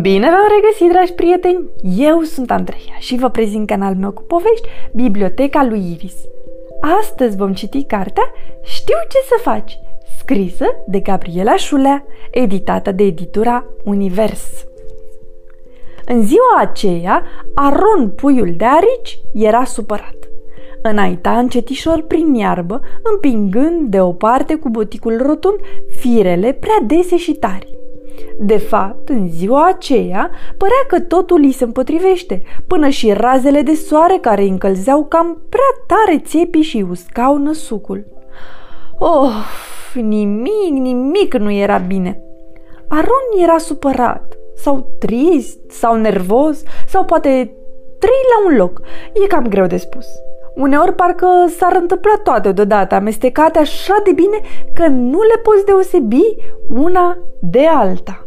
Bine v-am regăsit, dragi prieteni! Eu sunt Andreea și vă prezint canalul meu cu povești, Biblioteca lui Iris. Astăzi vom citi cartea Știu ce să faci, scrisă de Gabriela Șulea, editată de editura Univers. În ziua aceea, Aron, puiul de arici, era supărat. Înainta încetișor prin iarbă, împingând de o parte cu buticul rotund firele prea dese și tari. De fapt, în ziua aceea, părea că totul îi se împotrivește, până și razele de soare care îi încălzeau cam prea tare țepii și uscau năsucul. Oh, nimic, nimic nu era bine. Aron era supărat, sau trist, sau nervos, sau poate trei la un loc. E cam greu de spus. Uneori parcă s-ar întâmpla toate deodată, amestecate așa de bine că nu le poți deosebi una de alta.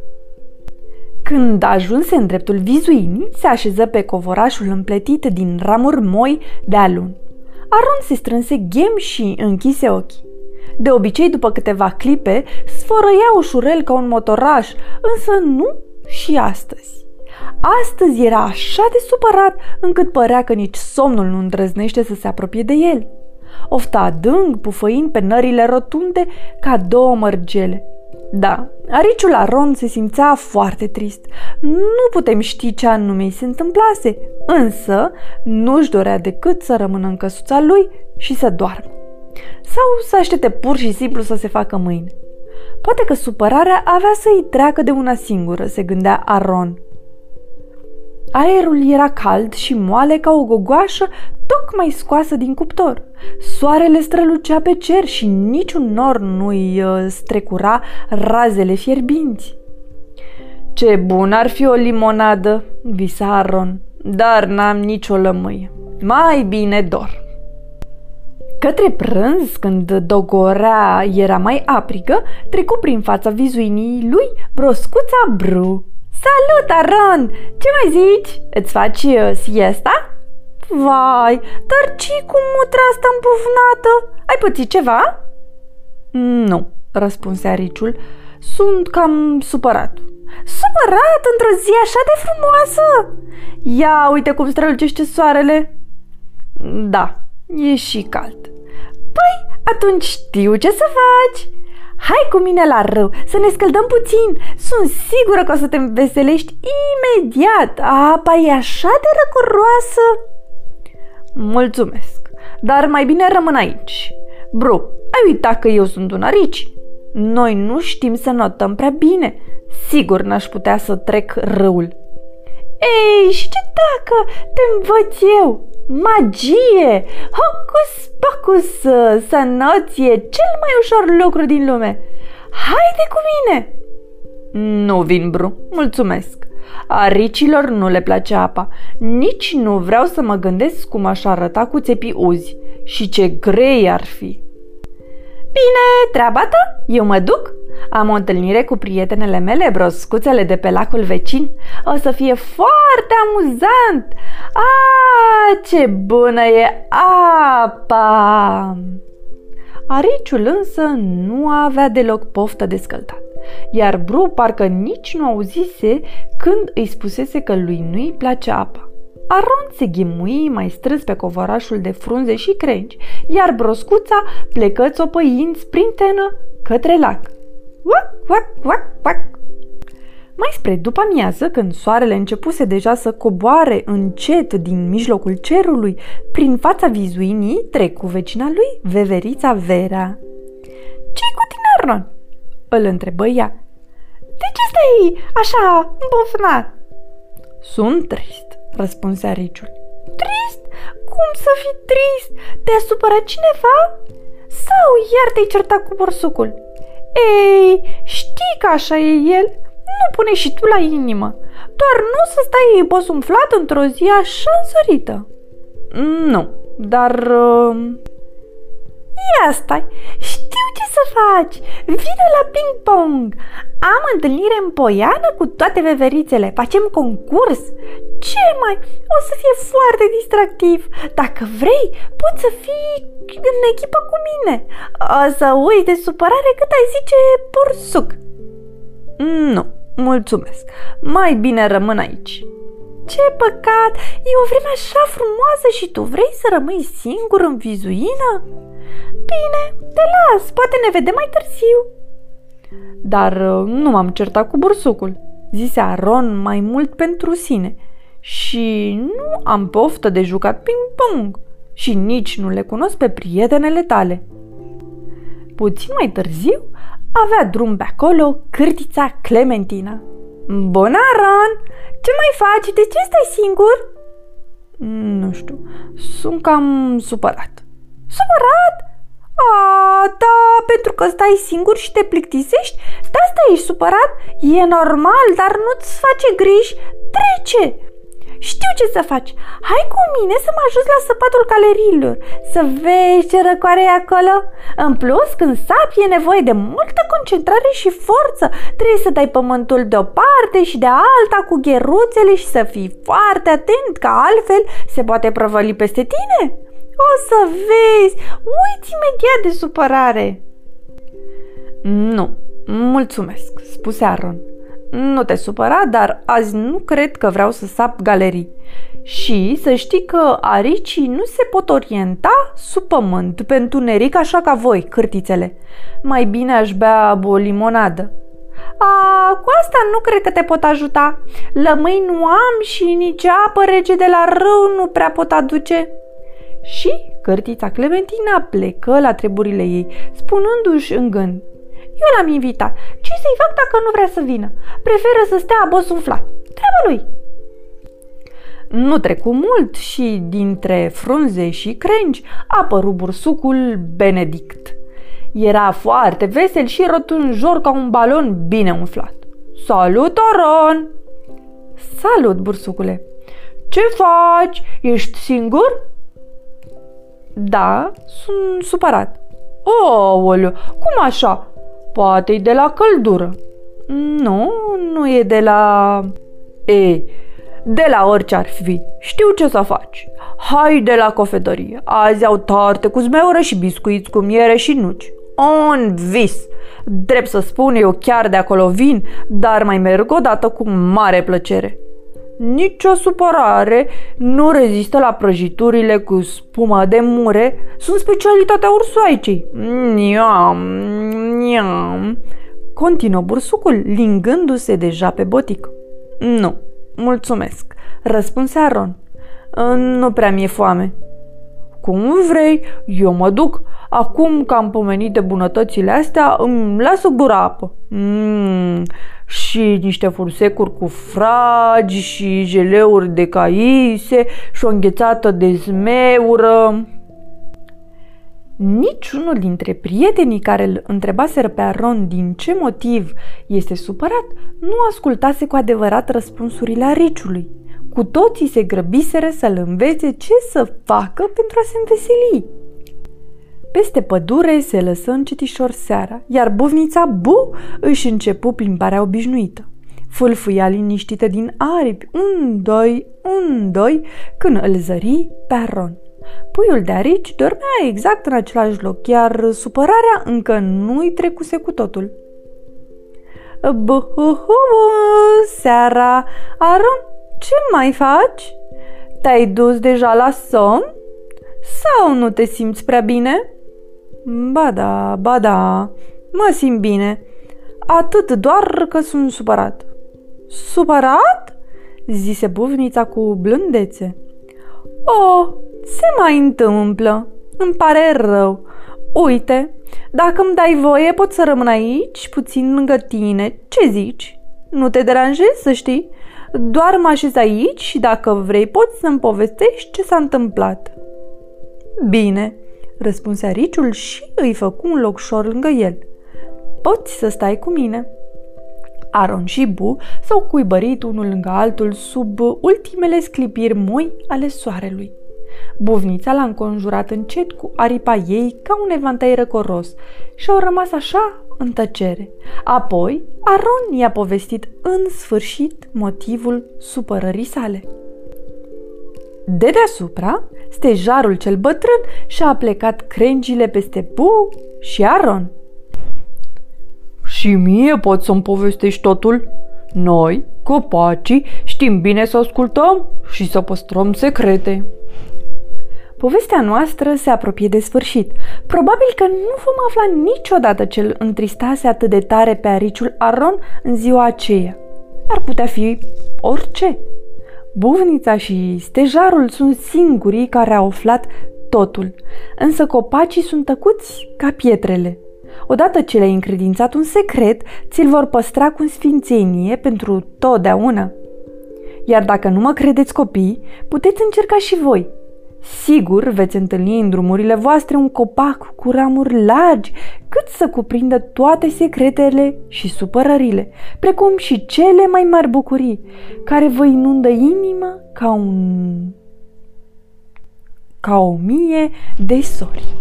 Când ajunse în dreptul vizuinii, se așeză pe covorașul împletit din ramuri moi de alun. Aron se strânse ghem și închise ochii. De obicei, după câteva clipe, sfărăia ușurel ca un motoraș, însă nu și astăzi. Astăzi era așa de supărat încât părea că nici somnul nu îndrăznește să se apropie de el. Ofta adânc, pufăind pe nările rotunde ca două mărgele. Da, ariciul Aron se simțea foarte trist. Nu putem ști ce anume îi se întâmplase, însă nu-și dorea decât să rămână în căsuța lui și să doarmă. Sau să aștepte pur și simplu să se facă mâine. Poate că supărarea avea să îi treacă de una singură, se gândea Aron. Aerul era cald și moale ca o gogoașă tocmai scoasă din cuptor. Soarele strălucea pe cer și niciun nor nu-i uh, strecura razele fierbinți. Ce bun ar fi o limonadă, visa Aron, dar n-am nicio lămâie. Mai bine dor. Către prânz, când dogorea era mai aprigă, trecu prin fața vizuinii lui broscuța Bru. Salut, Aron! Ce mai zici? Îți faci uh, siesta? Vai, dar ce cu mutra asta împufnată? Ai pățit ceva? Nu, răspunse ariciul. Sunt cam supărat. Supărat într-o zi așa de frumoasă? Ia uite cum strălucește soarele. Da, e și cald. Păi, atunci știu ce să faci. Hai cu mine la râu, să ne scăldăm puțin. Sunt sigură că o să te veselești imediat. Apa e așa de răcoroasă. Mulțumesc, dar mai bine rămân aici. Bru, ai uitat că eu sunt un arici? Noi nu știm să notăm prea bine. Sigur n-aș putea să trec râul. Ei, și ce dacă te învăț eu? Magie! Hocus pocus! Sănăție! Cel mai ușor lucru din lume! Haide cu mine! Nu vin, Bru, mulțumesc. Aricilor nu le place apa. Nici nu vreau să mă gândesc cum aș arăta cu țepii uzi și ce grei ar fi. Bine, treaba ta, eu mă duc. Am o întâlnire cu prietenele mele, broscuțele de pe lacul vecin. O să fie foarte amuzant. A, ce bună e apa! Ariciul însă nu avea deloc poftă de scăldat iar Bru parcă nici nu auzise când îi spusese că lui nu-i place apa. Aron se ghimui mai strâns pe covorașul de frunze și crengi, iar broscuța plecă țopăind prin tenă către lac. Uac, uac, uac, uac. Mai spre după amiază, când soarele începuse deja să coboare încet din mijlocul cerului, prin fața vizuinii trecu vecina lui, veverița Vera. Ce-i cu tine, Aron?" îl întrebă ea. De ce stai așa îmbufnat? Sunt trist, răspunse ariciul. Trist? Cum să fii trist? Te-a supărat cineva? Sau iar te-ai certat cu borsucul? Ei, știi că așa e el? Nu pune și tu la inimă. Doar nu să stai posumflat într-o zi așa însărită. Nu, dar... Uh... Ia stai, știu ce să faci? Vine la ping-pong! Am întâlnire în Poiană cu toate veverițele. Facem concurs. Ce mai? O să fie foarte distractiv. Dacă vrei, poți să fii în echipă cu mine. O să uiți de supărare cât ai zice porsuc. Nu, mulțumesc. Mai bine rămân aici. Ce păcat! E o vreme așa frumoasă și tu vrei să rămâi singur în vizuină? Bine, te las, poate ne vedem mai târziu. Dar uh, nu m-am certat cu bursucul, zise Aron mai mult pentru sine. Și nu am poftă de jucat ping-pong și nici nu le cunosc pe prietenele tale. Puțin mai târziu avea drum pe acolo cârtița Clementina. Bună, Aron! Ce mai faci? De ce stai singur? Nu știu, sunt cam supărat. Supărat? A, da, pentru că stai singur și te plictisești? Da, asta ești supărat? E normal, dar nu-ți face griji. Trece! Știu ce să faci. Hai cu mine să mă ajut la săpatul galerilor, să vezi ce răcoare e acolo. În plus, când sapi e nevoie de multă concentrare și forță. Trebuie să dai pământul de o parte și de alta cu gheruțele și să fii foarte atent, că altfel se poate prăvăli peste tine. O să vezi, uiți imediat de supărare. Nu, mulțumesc, spuse Aaron. Nu te supăra, dar azi nu cred că vreau să sap galerii. Și să știi că aricii nu se pot orienta sub pământ pe întuneric așa ca voi, cârtițele. Mai bine aș bea o limonadă. A, cu asta nu cred că te pot ajuta. Lămâi nu am și nici apă rece de la râu nu prea pot aduce. Și cărtița Clementina plecă la treburile ei, spunându-și în gând. Eu l-am invitat. Ce să-i fac dacă nu vrea să vină? Preferă să stea abosuflat. Treaba lui. Nu trecu mult și dintre frunze și crengi a apărut bursucul Benedict. Era foarte vesel și rotunjor ca un balon bine umflat. Salut, Oron! Salut, bursucule! Ce faci? Ești singur? Da, sunt supărat. Ooleu, cum așa? Poate e de la căldură. Nu, nu e de la... E, de la orice ar fi. Știu ce să faci. Hai de la cofetărie. Azi au tarte cu zmeură și biscuiți cu miere și nuci. Un vis! Drept să spun, eu chiar de acolo vin, dar mai merg o dată cu mare plăcere. Nicio supărare nu rezistă la prăjiturile cu spumă de mure, sunt specialitatea ursoaicei. Niam, niam, continuă bursucul, lingându-se deja pe botic. Nu, mulțumesc, răspunse Aron. Nu prea mi-e foame. Cum vrei, eu mă duc. Acum că am pomenit de bunătățile astea, îmi las o gură apă. Mm, și niște fursecuri cu fragi și jeleuri de caise și o înghețată de zmeură. Niciunul dintre prietenii care îl întrebaseră pe Aron din ce motiv este supărat nu ascultase cu adevărat răspunsurile ariciului. Cu toții se grăbiseră să-l învețe ce să facă pentru a se înveseli. Peste pădure se lăsă încetișor seara, iar buvnița Bu își începu plimbarea obișnuită. Fâlfâia liniștită din aripi, un, doi, un, doi, când îl zări pe Aron. Puiul de arici dormea exact în același loc, iar supărarea încă nu-i trecuse cu totul. Buhuhu, seara! Aron, ce mai faci? Te-ai dus deja la somn? Sau nu te simți prea bine? Ba da, ba da, mă simt bine. Atât doar că sunt supărat. Supărat? zise buvnița cu blândețe. Oh, se mai întâmplă. Îmi pare rău. Uite, dacă îmi dai voie, pot să rămân aici, puțin lângă tine. Ce zici? Nu te deranjezi, să știi? Doar mă așez aici și dacă vrei poți să-mi povestești ce s-a întâmplat. Bine, răspunse ariciul și îi făcu un locșor lângă el. Poți să stai cu mine. Aron și Bu s-au cuibărit unul lângă altul sub ultimele sclipiri moi ale soarelui. Buvnița l-a înconjurat încet cu aripa ei ca un evantai răcoros și au rămas așa în tăcere. Apoi, Aron i-a povestit în sfârșit motivul supărării sale. De deasupra, stejarul cel bătrân și-a plecat crengile peste Bu și Aron. Și mie poți să-mi povestești totul? Noi, copacii, știm bine să ascultăm și să păstrăm secrete. Povestea noastră se apropie de sfârșit. Probabil că nu vom afla niciodată ce întristase atât de tare pe ariciul Aron în ziua aceea. Ar putea fi orice. Buvnița și stejarul sunt singurii care au aflat totul, însă copacii sunt tăcuți ca pietrele. Odată ce le-ai încredințat un secret, ți-l vor păstra cu sfințenie pentru totdeauna. Iar dacă nu mă credeți copii, puteți încerca și voi. Sigur veți întâlni în drumurile voastre un copac cu ramuri largi, cât să cuprindă toate secretele și supărările, precum și cele mai mari bucurii, care vă inundă inima ca un... ca o mie de sori.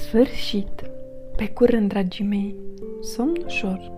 Sfârșit! Pe curând, dragii mei, somn ușor!